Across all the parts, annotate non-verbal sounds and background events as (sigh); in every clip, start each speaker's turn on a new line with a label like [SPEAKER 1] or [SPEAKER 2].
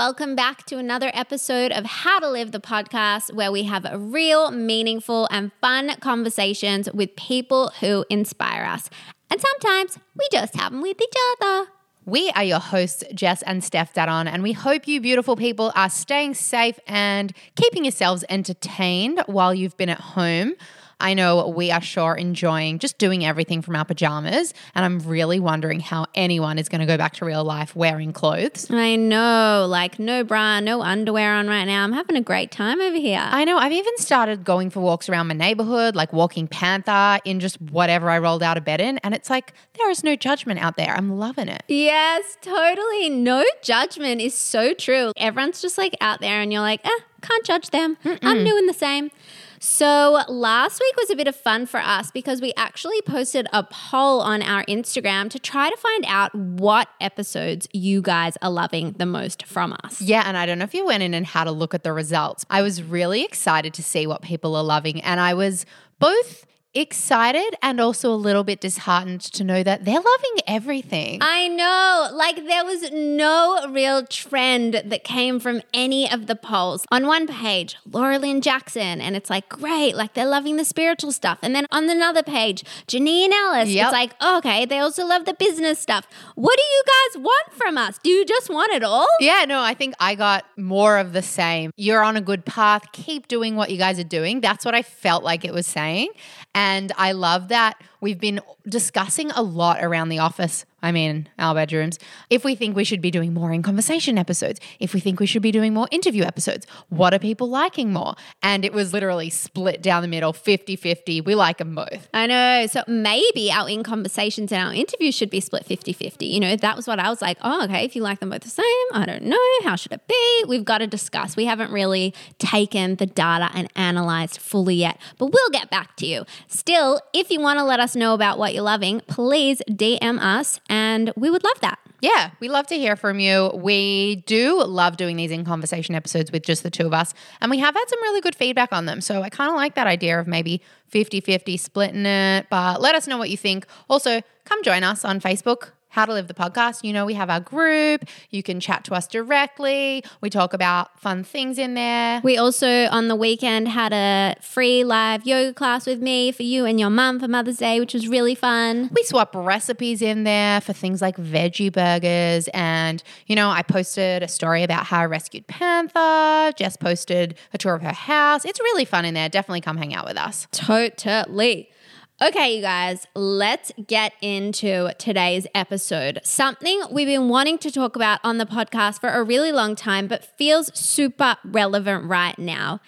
[SPEAKER 1] welcome back to another episode of How to Live the podcast, where we have real, meaningful, and fun conversations with people who inspire us. And sometimes we just have them with each other.
[SPEAKER 2] We are your hosts, Jess and Steph Dadon, and we hope you beautiful people are staying safe and keeping yourselves entertained while you've been at home. I know we are sure enjoying just doing everything from our pajamas, and I'm really wondering how anyone is going to go back to real life wearing clothes.
[SPEAKER 1] I know, like no bra, no underwear on right now. I'm having a great time over here.
[SPEAKER 2] I know I've even started going for walks around my neighborhood, like walking Panther in just whatever I rolled out of bed in, and it's like there is no judgment out there. I'm loving it.
[SPEAKER 1] Yes, totally. No judgment is so true. Everyone's just like out there, and you're like, eh, can't judge them. I'm doing the same. So, last week was a bit of fun for us because we actually posted a poll on our Instagram to try to find out what episodes you guys are loving the most from us.
[SPEAKER 2] Yeah, and I don't know if you went in and had a look at the results. I was really excited to see what people are loving, and I was both excited and also a little bit disheartened to know that they're loving everything.
[SPEAKER 1] I know, like there was no real trend that came from any of the polls. On one page, Laura Lynn Jackson, and it's like, great, like they're loving the spiritual stuff. And then on another page, Janine Allis,
[SPEAKER 2] Yep.
[SPEAKER 1] it's like, okay, they also love the business stuff. What do you guys want from us? Do you just want it all?
[SPEAKER 2] yeah, no, I think I got more of the same. You're on a good path. Keep doing what you guys are doing. That's what I felt like it was saying. And I love that we've been discussing a lot around the office. I mean, our bedrooms. If we think we should be doing more in conversation episodes, if we think we should be doing more interview episodes, what are people liking more? And it was literally split down the middle 50 50. We like them both.
[SPEAKER 1] I know. So maybe our in conversations and our interviews should be split 50 50. You know, that was what I was like, oh, okay, if you like them both the same, I don't know. How should it be? We've got to discuss. We haven't really taken the data and analyzed fully yet, but we'll get back to you. Still, if you want to let us know about what you're loving, please DM us and we would love that.
[SPEAKER 2] Yeah, we love to hear from you. We do love doing these in conversation episodes with just the two of us, and we have had some really good feedback on them. So I kind of like that idea of maybe 50 50 splitting it, but let us know what you think. Also, come join us on Facebook. How to Live the Podcast. You know, we have our group. You can chat to us directly. We talk about fun things in there.
[SPEAKER 1] We also, on the weekend, had a free live yoga class with me for you and your mum for Mother's Day, which was really fun.
[SPEAKER 2] We swap recipes in there for things like veggie burgers. And, you know, I posted a story about how I rescued Panther. Jess posted a tour of her house. It's really fun in there. Definitely come hang out with us.
[SPEAKER 1] Totally. Okay, you guys, let's get into today's episode. Something we've been wanting to talk about on the podcast for a really long time, but feels super relevant right now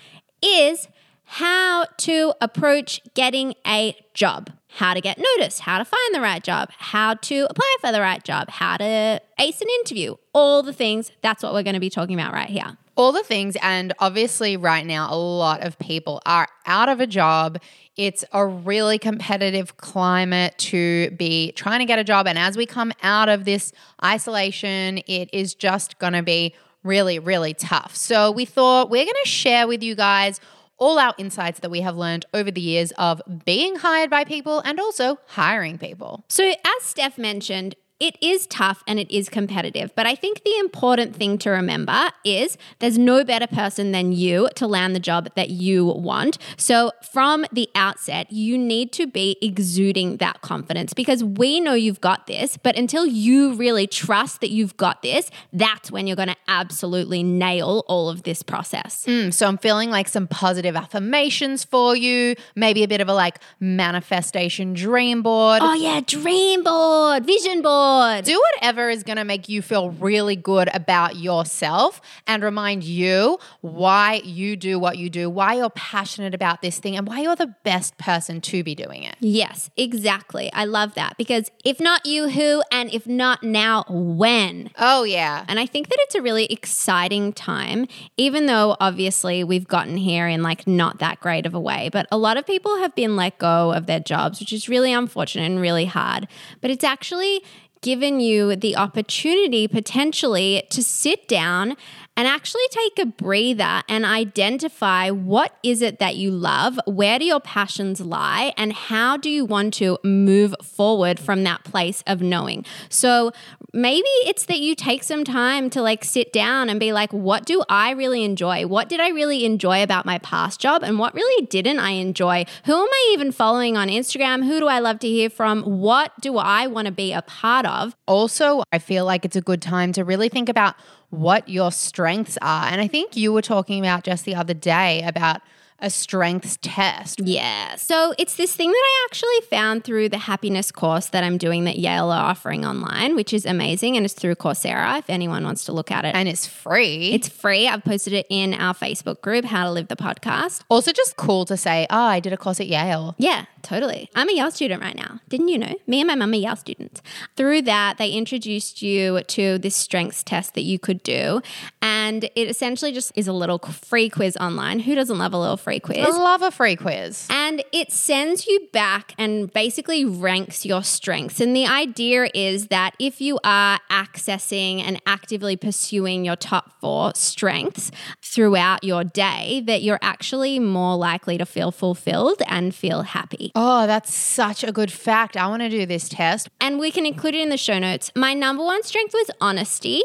[SPEAKER 1] is how to approach getting a job, how to get noticed, how to find the right job, how to apply for the right job, how to ace an interview, all the things. That's what we're going to be talking about right here.
[SPEAKER 2] All the things. And obviously, right now, a lot of people are out of a job. It's a really competitive climate to be trying to get a job. And as we come out of this isolation, it is just going to be really, really tough. So we thought we're going to share with you guys all our insights that we have learned over the years of being hired by people and also hiring people.
[SPEAKER 1] So, as Steph mentioned, it is tough and it is competitive. But I think the important thing to remember is there's no better person than you to land the job that you want. So from the outset, you need to be exuding that confidence because we know you've got this. But until you really trust that you've got this, that's when you're going to absolutely nail all of this process.
[SPEAKER 2] Mm, so I'm feeling like some positive affirmations for you, maybe a bit of a like manifestation dream board.
[SPEAKER 1] Oh, yeah, dream board, vision board.
[SPEAKER 2] Do whatever is going to make you feel really good about yourself and remind you why you do what you do, why you're passionate about this thing, and why you're the best person to be doing it.
[SPEAKER 1] Yes, exactly. I love that because if not you, who? And if not now, when?
[SPEAKER 2] Oh, yeah.
[SPEAKER 1] And I think that it's a really exciting time, even though obviously we've gotten here in like not that great of a way. But a lot of people have been let go of their jobs, which is really unfortunate and really hard. But it's actually given you the opportunity potentially to sit down and actually take a breather and identify what is it that you love, where do your passions lie, and how do you want to move forward from that place of knowing. So maybe it's that you take some time to like sit down and be like, what do I really enjoy? What did I really enjoy about my past job? And what really didn't I enjoy? Who am I even following on Instagram? Who do I love to hear from? What do I want to be a part of?
[SPEAKER 2] Also, I feel like it's a good time to really think about what your strengths are. And I think you were talking about just the other day about a strengths test.
[SPEAKER 1] Yeah. So it's this thing that I actually found through the happiness course that I'm doing that Yale are offering online, which is amazing. And it's through Coursera if anyone wants to look at it.
[SPEAKER 2] And it's free.
[SPEAKER 1] it's free. I've posted it in our Facebook group, How to Live the Podcast.
[SPEAKER 2] also just cool to say, oh, I did a course at Yale.
[SPEAKER 1] Yeah, totally. I'm a Yale student right now. Didn't you know? Me and my mum are Yale students. Through that, they introduced you to this strengths test that you could do. And it essentially just is a little free quiz online. Who doesn't love a little free quiz?
[SPEAKER 2] I love a free quiz.
[SPEAKER 1] And it sends you back and basically ranks your strengths. And the idea is that if you are accessing and actively pursuing your top four strengths throughout your day, that you're actually more likely to feel fulfilled and feel happy.
[SPEAKER 2] Oh, that's such a good fact. I want to do this test.
[SPEAKER 1] And we can include it in the show notes. My number one strength was honesty.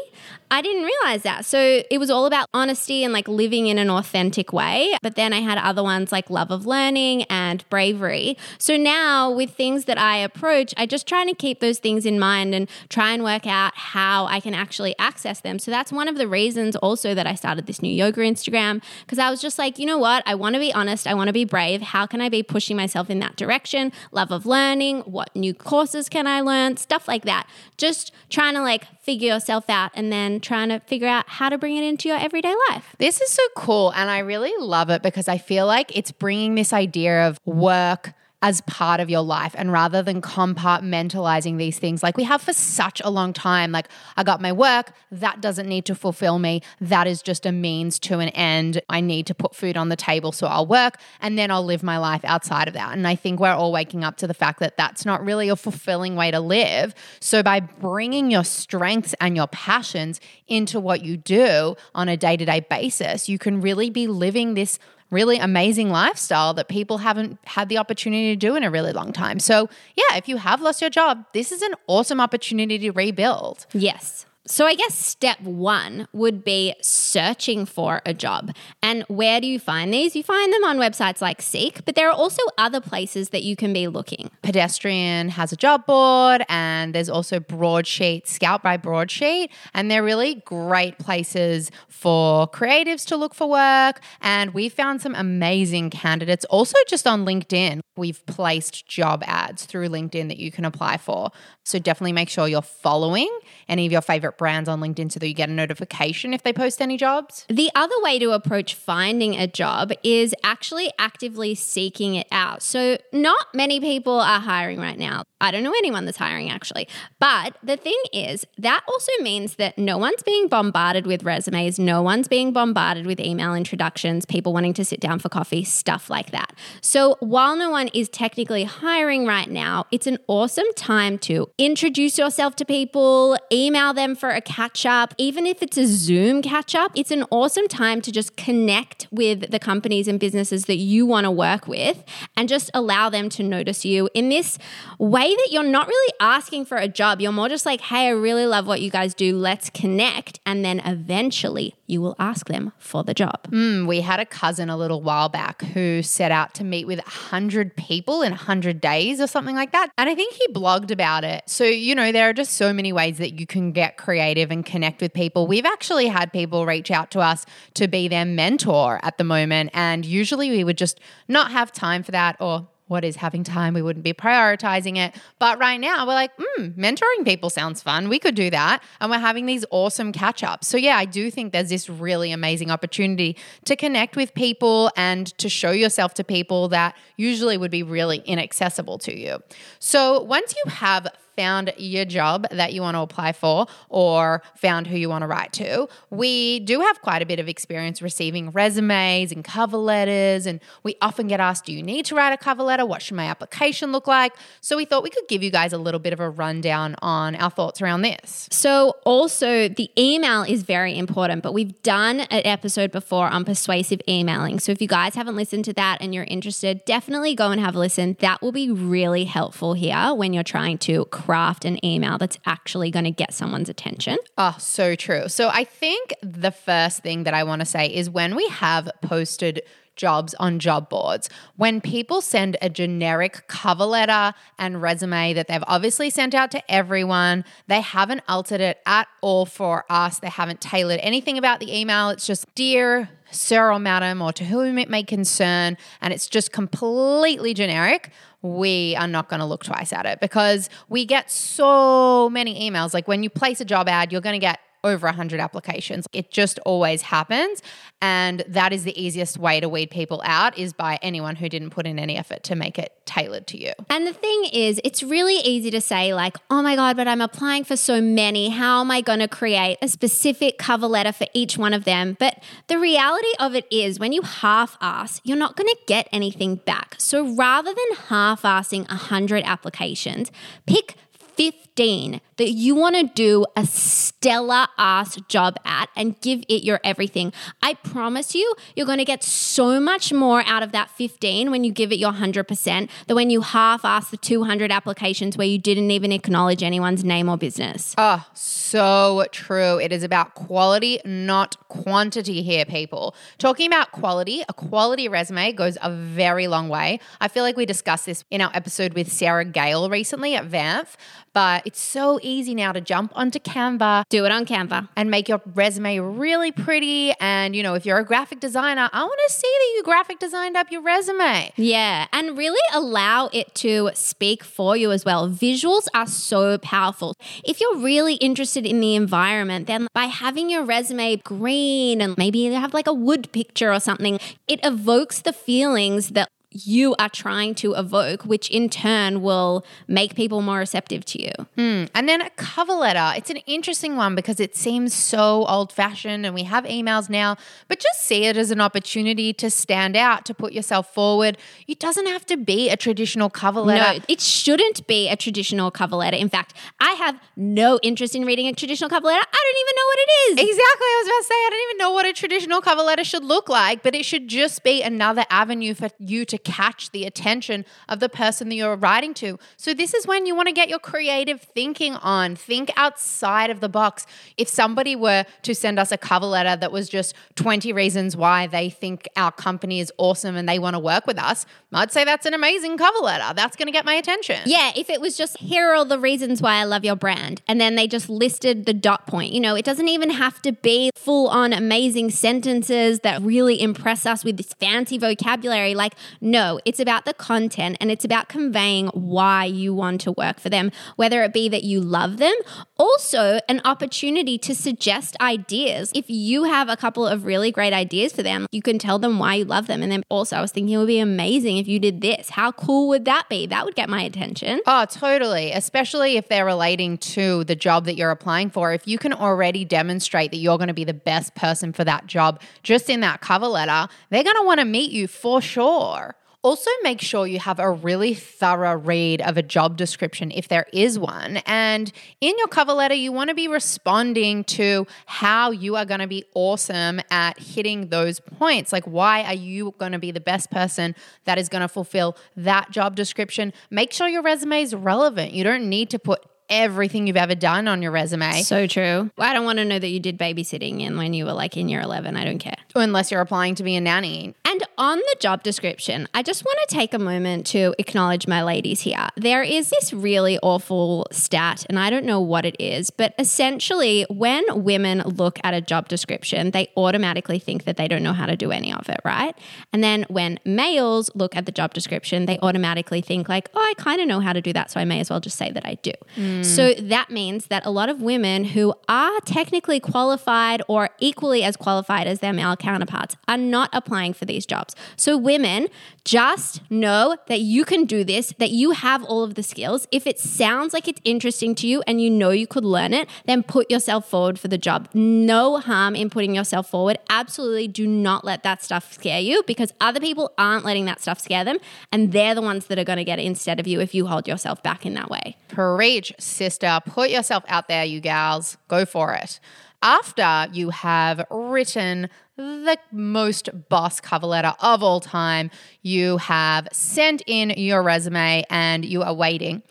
[SPEAKER 1] I didn't realize that. So it was all about honesty and like living in an authentic way. But then I had other ones like love of learning and bravery. So now with things that I approach, I just try to keep those things in mind and try and work out how I can actually access them. So that's one of the reasons also that I started this new yoga Instagram because I was just like, you know what? I want to be honest. I want to be brave. How can I be pushing myself in that direction? Love of learning. What new courses can I learn? Stuff like that. Just trying to like figure yourself out and then trying to figure out how to bring it into your everyday life.
[SPEAKER 2] This is so cool. And I really love it because I feel like it's bringing this idea of work as part of your life. And rather than compartmentalizing these things like we have for such a long time, like I got my work, that doesn't need to fulfill me. That is just a means to an end. I need to put food on the table, so I'll work and then I'll live my life outside of that. And I think we're all waking up to the fact that that's not really a fulfilling way to live. So by bringing your strengths and your passions into what you do on a day to day basis, you can really be living this really amazing lifestyle that people haven't had the opportunity to do in a really long time. So, yeah, if you have lost your job, this is an awesome opportunity to rebuild.
[SPEAKER 1] Yes. So, I guess step one would be searching for a job. And where do you find these? You find them on websites like Seek, but there are also other places that you can be looking.
[SPEAKER 2] Pedestrian has a job board, and there's also Broadsheet, Scout by Broadsheet, and they're really great places for creatives to look for work. And we found some amazing candidates also just on LinkedIn. We've placed job ads through LinkedIn that you can apply for. So definitely make sure you're following any of your favorite brands on LinkedIn so that you get a notification if they post any jobs.
[SPEAKER 1] The other way to approach finding a job is actually actively seeking it out. So, not many people are hiring right now. I don't know anyone that's hiring actually. But the thing is, that also means that no one's being bombarded with resumes, no one's being bombarded with email introductions, people wanting to sit down for coffee, stuff like that. So, while no one is technically hiring right now, it's an awesome time to introduce yourself to people, email them for a catch up, even if it's a Zoom catch up. It's an awesome time to just connect with the companies and businesses that you want to work with and just allow them to notice you in this way that you're not really asking for a job. You're more just like, hey, I really love what you guys do. Let's connect. And then eventually you will ask them for the job.
[SPEAKER 2] Mm, we had a cousin a little while back who set out to meet with 100 people in 100 days or something like that. And I think he blogged about it. So, you know, there are just so many ways that you can get creative and connect with people. We've actually had people reach out to us to be their mentor at the moment. And usually we would just not have time for that or what is having time? We wouldn't be prioritizing it. But right now, we're like, hmm, mentoring people sounds fun. We could do that. And we're having these awesome catch ups. So, yeah, I do think there's this really amazing opportunity to connect with people and to show yourself to people that usually would be really inaccessible to you. So, once you have found your job that you want to apply for or found who you want to write to, we do have quite a bit of experience receiving resumes and cover letters. And we often get asked, Do you need to write a cover letter? What should my application look like? So we thought we could give you guys a little bit of a rundown on our thoughts around this.
[SPEAKER 1] So, also, the email is very important, but we've done an episode before on persuasive emailing. So, if you guys haven't listened to that and you're interested, definitely go and have a listen. That will be really helpful here when you're trying to craft an email that's actually going to get someone's attention.
[SPEAKER 2] Oh, so true. So I think the first thing that I want to say is when we have posted jobs on job boards, when people send a generic cover letter and resume that they've obviously sent out to everyone, they haven't altered it at all for us. They haven't tailored anything about the email. It's just, dear sir or madam, or to whom it may concern, and it's just completely generic we are not going to look twice at it because we get so many emails. Like when you place a job ad, you're going to get over 100 applications. It just always happens. And that is the easiest way to weed people out is by anyone who didn't put in any effort to make it tailored to you.
[SPEAKER 1] And the thing is, it's really easy to say, like, oh my God, but I'm applying for so many. How am I going to create a specific cover letter for each one of them? But the reality of it is, when you half ass, you're not going to get anything back. So rather than half assing 100 applications, pick 15 that you want to do a stellar ass job at and give it your everything. I promise you, you're going to get so much more out of that 15 when you give it your 100% than when you half ass the 200 applications where you didn't even acknowledge anyone's name or business.
[SPEAKER 2] Oh, so true. It is about quality, not quantity here, people. Talking about quality, a quality resume goes a very long way. I feel like we discussed this in our episode with Sarah Gale recently at Vanth, but it's so easy now to jump onto Canva
[SPEAKER 1] Do it on Canva.
[SPEAKER 2] and make your resume really pretty. And, you know, if you're a graphic designer, I want to see that you graphic designed up your resume.
[SPEAKER 1] Yeah, and really allow it to speak for you as well. Visuals are so powerful. If you're really interested in the environment, then by having your resume green and maybe you have like a wood picture or something, it evokes the feelings that you are trying to evoke, which in turn will make people more receptive to you. Hmm.
[SPEAKER 2] And then a cover letter. It's an interesting one because it seems so old fashioned and we have emails now, but just see it as an opportunity to stand out, to put yourself forward. It doesn't have to be a traditional cover letter.
[SPEAKER 1] No, it shouldn't be a traditional cover letter. In fact, I have no interest in reading a traditional cover letter. I don't even know what it is.
[SPEAKER 2] Exactly. I was about to say, I don't even know what a traditional cover letter should look like, but it should just be another avenue for you to catch the attention of the person that you're writing to. So, this is when you want to get your creative thinking on. Think outside of the box. If somebody were to send us a cover letter that was just 20 reasons why they think our company is awesome and they want to work with us, I'd say that's an amazing cover letter. That's going to get my attention.
[SPEAKER 1] Yeah, if it was just here are all the reasons why I love your brand, and then they just listed the dot point, you know, it doesn't even have to be full on amazing sentences that really impress us with this fancy vocabulary. Like, no, it's about the content and it's about conveying why you want to work for them, whether it be that you love them, also an opportunity to suggest ideas. If you have a couple of really great ideas for them, you can tell them why you love them. And then also, I was thinking it would be amazing if you did this. How cool would that be? That would get my attention.
[SPEAKER 2] Oh, totally. Especially if they're relating to the job that you're applying for. If you can already demonstrate that you're going to be the best person for that job just in that cover letter, they're going to want to meet you for sure. Also, make sure you have a really thorough read of a job description if there is one. And in your cover letter, you want to be responding to how you are going to be awesome at hitting those points. Like, why are you going to be the best person that is going to fulfill that job description? Make sure your resume is relevant. You don't need to put everything you've ever done on your resume
[SPEAKER 1] So true. I don't want to know that you did babysitting and when you were like in year 11. I don't care.
[SPEAKER 2] unless you're applying to be a nanny.
[SPEAKER 1] And on the job description, I just want to take a moment to acknowledge my ladies here. There is this really awful stat, and I don't know what it is, but essentially, when women look at a job description, they automatically think that they don't know how to do any of it, right? And then when males look at the job description, they automatically think, like, oh, I kind of know how to do that, so I may as well just say that I do. Mm. So mm. that means that a lot of women who are technically qualified or equally as qualified as their male counterparts are not applying for these jobs. So, women, just know that you can do this, that you have all of the skills. If it sounds like it's interesting to you and you know you could learn it, then put yourself forward for the job. No harm in putting yourself forward. Absolutely do not let that stuff scare you because other people aren't letting that stuff scare them. And they're the ones that are going to get it instead of you if you hold yourself back in that way.
[SPEAKER 2] Preach, sister. Put yourself out there, you gals. Go for it. After you have written the most boss cover letter of all time, you have sent in your resume and you are waiting.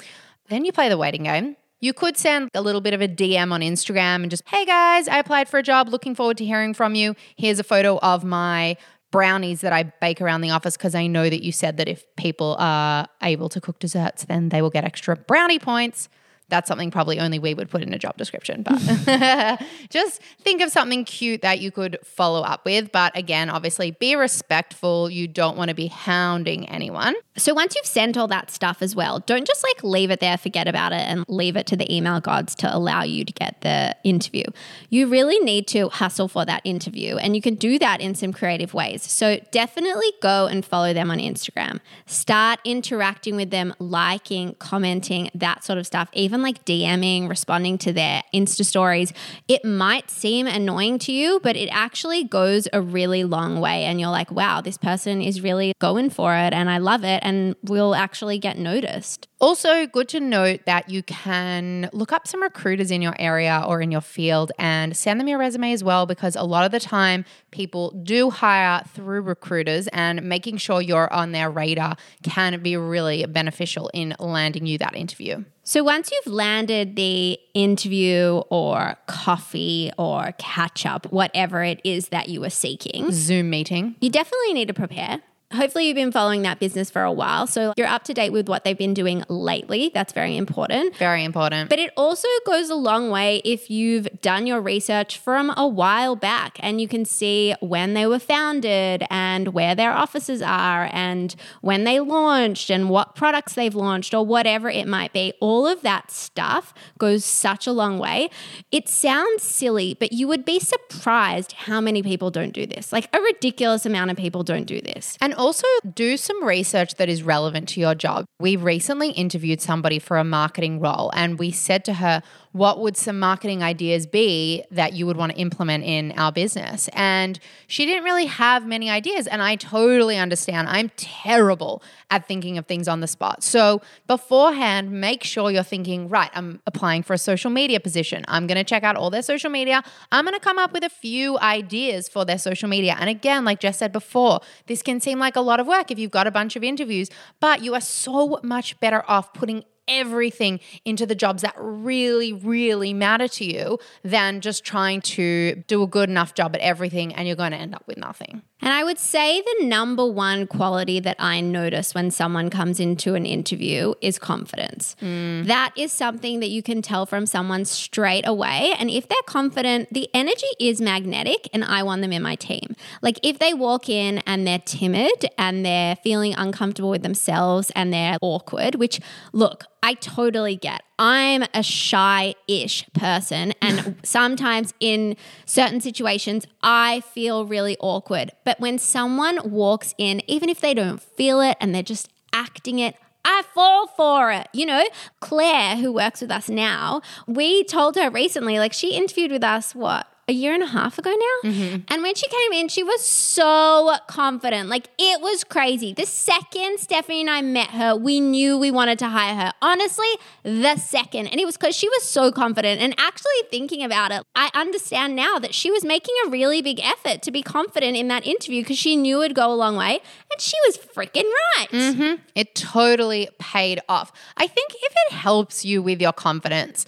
[SPEAKER 2] Then you play the waiting game. You could send a little bit of a DM on Instagram and just, hey guys, I applied for a job. Looking forward to hearing from you. Here's a photo of my brownies that I bake around the office because I know that you said that if people are able to cook desserts, then they will get extra brownie points. That's something probably only we would put in a job description, but (laughs) just think of something cute that you could follow up with. But again, obviously be respectful. You don't want to be hounding anyone.
[SPEAKER 1] So once you've sent all that stuff as well, don't just like leave it there, forget about it, and leave it to the email gods to allow you to get the interview. You really need to hustle for that interview, and you can do that in some creative ways. So definitely go and follow them on Instagram. Start interacting with them, liking, commenting, that sort of stuff, even like DMing, responding to their Insta stories. It might seem annoying to you, but it actually goes a really long way. And you're like, wow, this person is really going for it, and I love it and will actually get noticed.
[SPEAKER 2] Also, good to note that you can look up some recruiters in your area or in your field and send them your resume as well, because a lot of the time people do hire through recruiters, and making sure you're on their radar can be really beneficial in landing you that interview.
[SPEAKER 1] So once you've landed the interview or coffee or catch up, whatever it is that you were seeking,
[SPEAKER 2] Zoom meeting.
[SPEAKER 1] you definitely need to prepare. Hopefully, you've been following that business for a while. So you're up to date with what they've been doing lately. That's very important.
[SPEAKER 2] Very important.
[SPEAKER 1] But it also goes a long way if you've done your research from a while back and you can see when they were founded and where their offices are and when they launched and what products they've launched or whatever it might be. All of that stuff goes such a long way. It sounds silly, but you would be surprised how many people don't do this. Like a ridiculous amount of people don't do this.
[SPEAKER 2] And also do some research that is relevant to your job. We recently interviewed somebody for a marketing role and we said to her, what would some marketing ideas be that you would want to implement in our business? And she didn't really have many ideas. And I totally understand. I'm terrible at thinking of things on the spot. So beforehand, make sure you're thinking, right, I'm applying for a social media position. I'm going to check out all their social media. I'm going to come up with a few ideas for their social media. And again, like Jess said before, this can seem like a lot of work if you've got a bunch of interviews, but you are so much better off putting everything into the jobs that really, really matter to you than just trying to do a good enough job at everything and you're going to end up with nothing.
[SPEAKER 1] And I would say the number one quality that I notice when someone comes into an interview is confidence. Mm. That is something that you can tell from someone straight away. And if they're confident, the energy is magnetic, and I want them in my team. Like if they walk in and they're timid and they're feeling uncomfortable with themselves and they're awkward, which look, I totally get. I'm a shy ish person. And (laughs) sometimes in certain situations, I feel really awkward. But when someone walks in, even if they don't feel it and they're just acting it, I fall for it. You know, Claire, who works with us now, we told her recently, like she interviewed with us, what? A year and a half ago now. Mm-hmm. And when she came in, she was so confident. Like it was crazy. The second Stephanie and I met her, we knew we wanted to hire her. Honestly, the second. And it was because she was so confident. And actually thinking about it, I understand now that she was making a really big effort to be confident in that interview because she knew it'd go a long way. And she was freaking right. Mm-hmm.
[SPEAKER 2] It totally paid off. I think if it helps you with your confidence,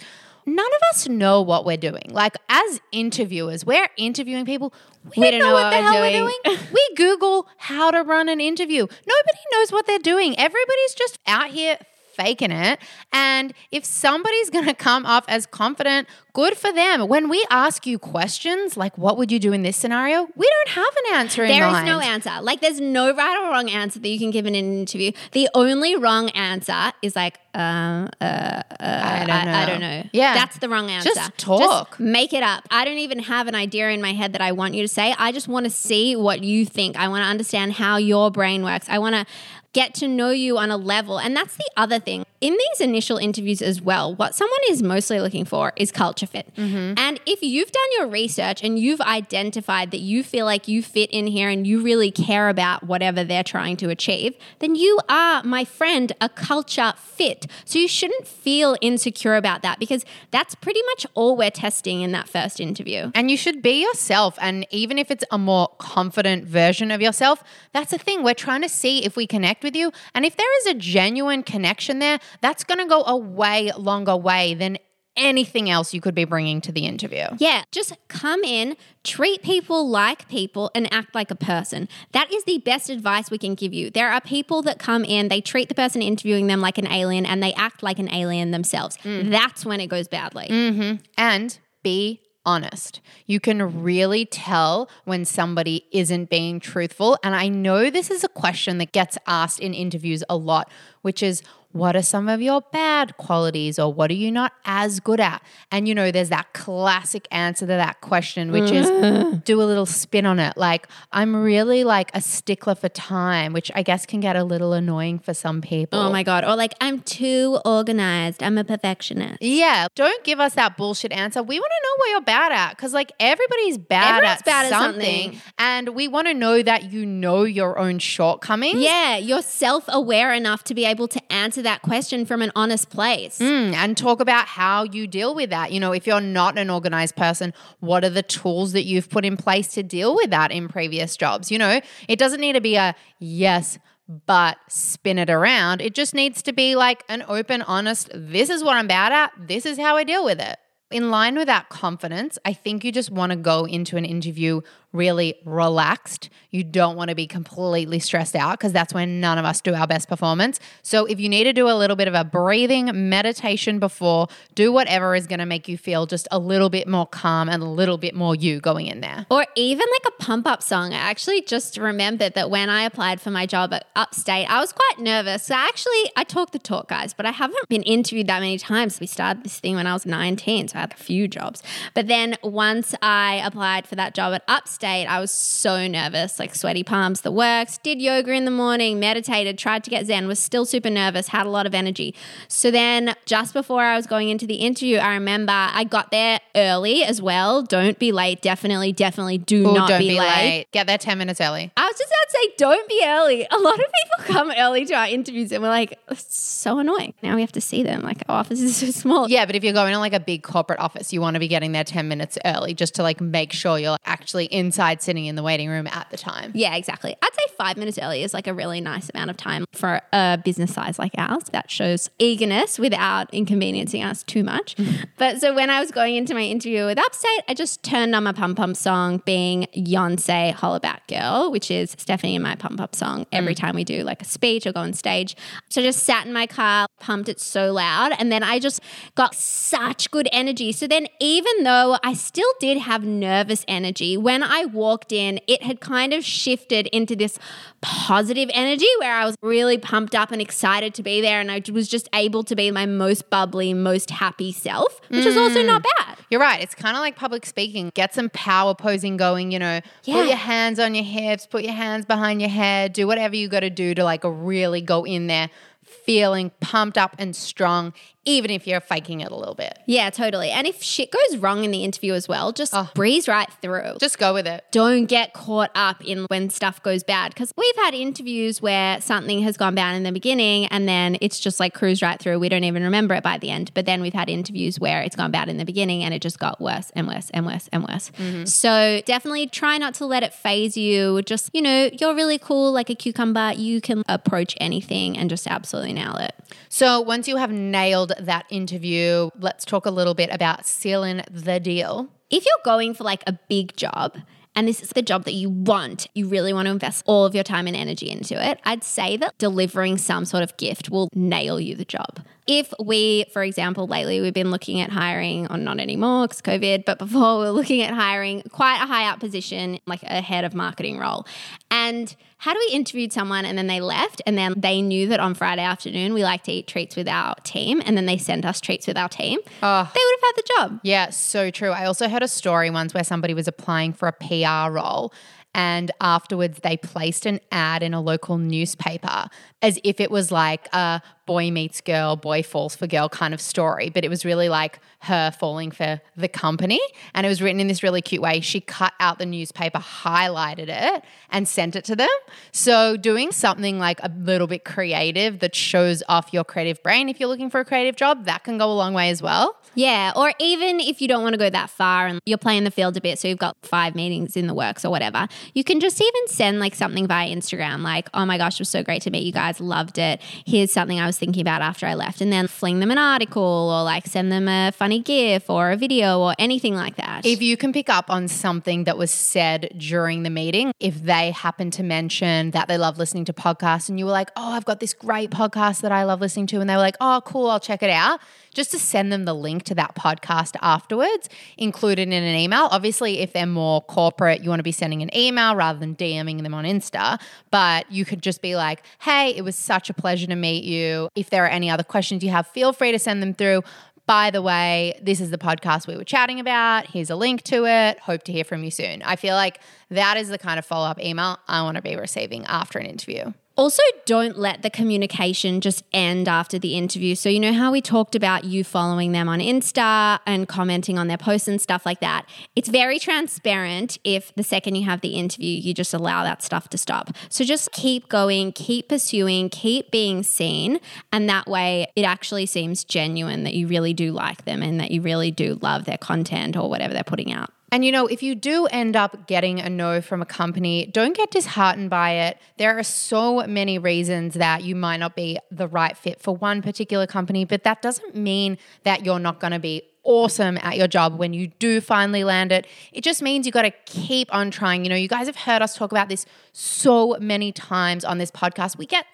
[SPEAKER 2] none of us know what we're doing. Like as interviewers, we're interviewing people. We, don't know, what, the
[SPEAKER 1] we're
[SPEAKER 2] hell we're
[SPEAKER 1] doing.
[SPEAKER 2] doing. (laughs) we Google how to run an interview. Nobody knows what they're doing. Everybody's just out here faking it. And if somebody's (laughs) going to come off as confident, good for them. When we ask you questions like, what would you do in this scenario? We don't have an answer in
[SPEAKER 1] There is
[SPEAKER 2] mind.
[SPEAKER 1] no answer. Like, there's no right or wrong answer that you can give in an interview. The only wrong answer is like, um, uh,
[SPEAKER 2] I don't know.
[SPEAKER 1] I, don't know.
[SPEAKER 2] Yeah.
[SPEAKER 1] That's the wrong answer.
[SPEAKER 2] Just talk.
[SPEAKER 1] make it up. I don't even have an idea in my head that I want you to say. I just want to see what you think. I want to understand how your brain works. I want to get to know you on a level. And that's the other thing. In these initial interviews as well, what someone is mostly looking for is culture fit.
[SPEAKER 2] Mm-hmm.
[SPEAKER 1] And if you've done your research and you've identified that you feel like you fit in here and you really care about whatever they're trying to achieve, then you are, my friend, a culture fit. So you shouldn't feel insecure about that because that's pretty much all we're testing in that first interview.
[SPEAKER 2] And you should be yourself. And even if it's a more confident version of yourself, that's the thing. We're trying to see if we connect with you. And if there is a genuine connection there, that's going to go a way longer way than anything else you could be bringing to the interview.
[SPEAKER 1] Yeah, just come in, treat people like people, and act like a person. That is the best advice we can give you. There are people that come in, they treat the person interviewing them like an alien, and they act like an alien themselves. Mm. That's when it goes badly. Mm-hmm.
[SPEAKER 2] And be honest. You can really tell when somebody isn't being truthful. And I know this is a question that gets asked in interviews a lot, which is, what are some of your bad qualities or what are you not as good at? And you know, there's that classic answer to that question, which is mm. do a little spin on it. Like, I'm really like a stickler for time, which I guess can get a little annoying for some people.
[SPEAKER 1] Oh my God. Or like, I'm too organized. I'm a perfectionist.
[SPEAKER 2] Yeah, don't give us that bullshit answer. We want to know what you're bad at because, like, everybody's bad,
[SPEAKER 1] Everyone's
[SPEAKER 2] at,
[SPEAKER 1] bad at
[SPEAKER 2] something,
[SPEAKER 1] something.
[SPEAKER 2] and we want to know that you know your own shortcomings.
[SPEAKER 1] Yeah, you're self aware enough to be able to answer that question from an honest place.
[SPEAKER 2] Mm, and talk about how you deal with that. You know, if you're not an organized person, what are the tools that you've put in place to deal with that in previous jobs? You know, it doesn't need to be a yes, but spin it around. It just needs to be like an open, honest, this is what I'm bad at, this is how I deal with it. In line with that confidence, I think you just want to go into an interview really relaxed. You don't want to be completely stressed out because that's when none of us do our best performance. So if you need to do a little bit of a breathing meditation before, do whatever is going to make you feel just a little bit more calm and a little bit more you going in there.
[SPEAKER 1] Or even like a pump up song. I actually just remembered that when I applied for my job at Upstate, I was quite nervous. So actually, I talk the talk, guys, but I haven't been interviewed that many times. We started this thing when I was 19, so I had a few jobs. But then once I applied for that job at Upstate, I was so nervous, like sweaty palms, the works. Did yoga in the morning, meditated, tried to get Zen, was still super nervous, had a lot of energy. So then just before I was going into the interview, I remember I got there early as well. Don't be late. Definitely, definitely do
[SPEAKER 2] Ooh,
[SPEAKER 1] not
[SPEAKER 2] don't
[SPEAKER 1] be,
[SPEAKER 2] be
[SPEAKER 1] late.
[SPEAKER 2] late. Get there 10 minutes early.
[SPEAKER 1] I was just about to say, don't be early. A lot of people (laughs) come early to our interviews and we're like, it's so annoying. Now we have to see them. Like, our office is so small.
[SPEAKER 2] Yeah, but if you're going to like a big corporate office, you want to be getting there 10 minutes early just to like make sure you're actually inside sitting in the waiting room at the time.
[SPEAKER 1] Yeah, exactly. I'd say five minutes early is like a really nice amount of time for a business size like ours. That shows eagerness without inconveniencing us too much. (laughs) but so when I was going into my interview with Upstate, I just turned on my pump pump song, being Beyonce Hollaback Girl, which is Stephanie and my pump up song every mm. time we do like a speech or go on stage. So I just sat in my car, pumped it so loud, and then I just got such good energy. So then, even though I still did have nervous energy, when I walked in, it had kind of shifted into this positive energy where I was really pumped up and excited to be there. And I was just able to be my most bubbly, most happy self, which is also not mm. bad.
[SPEAKER 2] You're right. It's kind of like public speaking. Get some power posing going, you know,
[SPEAKER 1] Yeah.
[SPEAKER 2] put your hands on your hips, put your hands behind your head, do whatever you got to do to like really go in there feeling pumped up and strong, even if you're faking it a little bit.
[SPEAKER 1] Yeah, totally. And if shit goes wrong in the interview as well, just oh. breeze right through.
[SPEAKER 2] Just go with it.
[SPEAKER 1] don't get caught up in when stuff goes bad. Because we've had interviews where something has gone bad in the beginning and then it's just like cruise right through. We don't even remember it by the end. But then we've had interviews where it's gone bad in the beginning and it just got worse and worse and worse and worse. Mm-hmm. So definitely try not to let it phase you. Just, you know, you're really cool like a cucumber. You can approach anything and just absolutely nail it.
[SPEAKER 2] So once you have nailed that interview, let's talk a little bit about sealing the deal.
[SPEAKER 1] if you're going for like a big job and this is the job that you want, you really want to invest all of your time and energy into it, I'd say that delivering some sort of gift will nail you the job. If we, for example, lately we've been looking at hiring, or not anymore because COVID, but before we were looking at hiring quite a high up position, like a head of marketing role. And how do we interviewed someone and then they left and then they knew that on Friday afternoon we like to eat treats with our team and then they sent us treats with our team,
[SPEAKER 2] Oh.
[SPEAKER 1] they would have had the job.
[SPEAKER 2] Yeah, so true. I also heard a story once where somebody was applying for a PR role and afterwards they placed an ad in a local newspaper as if it was like a boy meets girl, boy falls for girl kind of story, but it was really like her falling for the company and it was written in this really cute way. She cut out the newspaper, highlighted it and sent it to them. So doing something like a little bit creative that shows off your creative brain if you're looking for a creative job, that can go a long way as well.
[SPEAKER 1] Yeah, or even if you don't want to go that far and you're playing the field a bit, so you've got five meetings in the works or whatever, you can just even send like something via Instagram, like, oh my gosh, it was so great to meet you guys, loved it. Here's something I was thinking about after I left, and then fling them an article or like send them a funny GIF or a video or anything like that.
[SPEAKER 2] If you can pick up on something that was said during the meeting, if they happen to mention that they love listening to podcasts and you were like, oh, I've got this great podcast that I love listening to, and they were like, oh, cool, I'll check it out, just to send them the link to that podcast afterwards, included in an email. Obviously, if they're more corporate, you want to be sending an email rather than DMing them on Insta, but you could just be like, hey, it was such a pleasure to meet you. If there are any other questions you have, feel free to send them through by the way, this is the podcast we were chatting about. Here's a link to it. Hope to hear from you soon. I feel like that is the kind of follow up email I want to be receiving after an interview.
[SPEAKER 1] Also, don't let the communication just end after the interview. So, you know how we talked about you following them on Insta and commenting on their posts and stuff like that? It's very transparent if the second you have the interview, you just allow that stuff to stop. So, just keep going, keep pursuing, keep being seen. And that way, it actually seems genuine that you really do like them and that you really do love their content or whatever they're putting out.
[SPEAKER 2] And you know, if you do end up getting a no from a company, don't get disheartened by it. There are so many reasons that you might not be the right fit for one particular company, but that doesn't mean that you're not going to be awesome at your job when you do finally land it. It just means you got to keep on trying. You know, you guys have heard us talk about this so many times on this podcast. We get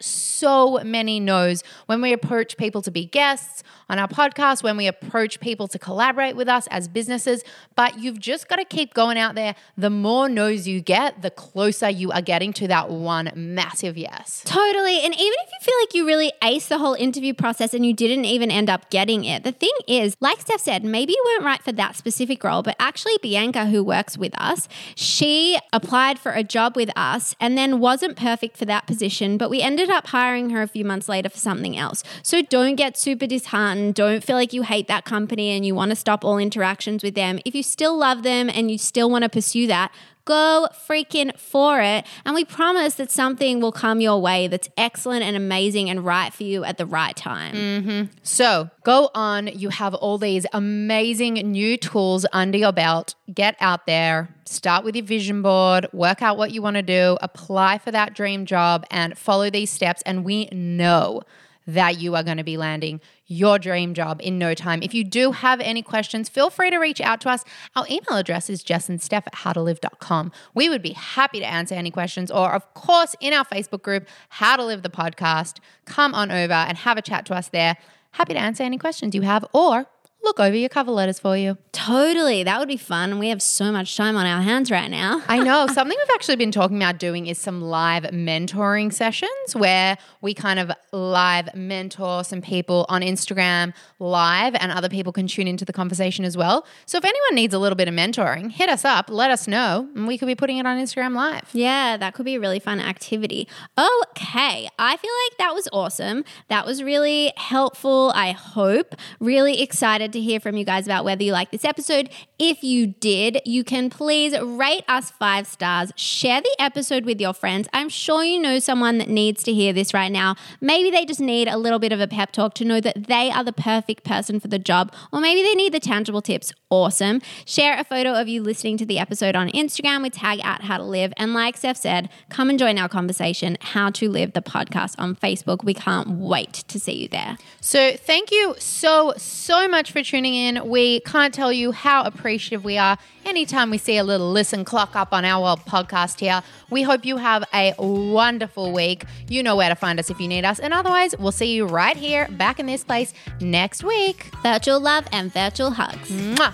[SPEAKER 2] many no's when we approach people to be guests on our podcast, when we approach people to collaborate with us as businesses. But you've just got to keep going out there. The more no's you get, the closer you are getting to that one massive yes.
[SPEAKER 1] Totally. And even if you feel like you really aced the whole interview process and you didn't even end up getting it, the thing is, like Steph said, maybe you weren't right for that specific role, but actually, Bianca, who works with us, she applied for a job with us and then wasn't perfect for that position, but we ended up hiring her a few months later for something else. So don't get super disheartened. Don't feel like you hate that company and you want to stop all interactions with them. If you still love them and you still want to pursue that, Go freaking for it. And we promise that something will come your way that's excellent and amazing and right for you at the right time. Mm-hmm.
[SPEAKER 2] So go on. You have all these amazing new tools under your belt. Get out there, start with your vision board, work out what you want to do, apply for that dream job, and follow these steps. And we know that you are going to be landing your dream job in no time. If you do have any questions, feel free to reach out to us. Our email address is jessandsteph at howtolive.com. We would be happy to answer any questions, or of course, in our Facebook group, How to Live the Podcast, come on over and have a chat to us there. Happy to answer any questions you have, or look over your cover letters for you.
[SPEAKER 1] Totally. That would be fun. We have so much time on our hands right now. (laughs)
[SPEAKER 2] I know. (laughs) Something we've actually been talking about doing is some live mentoring sessions where we kind of live mentor some people on Instagram live and other people can tune into the conversation as well. So if anyone needs a little bit of mentoring, hit us up, let us know, and we could be putting it on Instagram live.
[SPEAKER 1] Yeah, that could be a really fun activity. Okay, I feel like that was awesome. That was really helpful, I hope. Really excited to hear from you guys about whether you like this episode. If you did, you can please rate us five stars, share the episode with your friends. I'm sure you know someone that needs to hear this right now. Maybe they just need a little bit of a pep talk to know that they are the perfect person for the job, or maybe they need the tangible tips. Awesome. Share a photo of you listening to the episode on Instagram with tag at how to live. And like Steph said, come and join our conversation, How to Live the podcast on Facebook. We can't wait to see you there.
[SPEAKER 2] So thank you so, so much for tuning in. We can't tell you how appreciative appreciative we are anytime we see a little listen clock up on our podcast here. We hope you have a wonderful week. You know where to find us if you need us. And otherwise, we'll see you right here back in this place next week.
[SPEAKER 1] Virtual love and virtual hugs.
[SPEAKER 2] Mwah.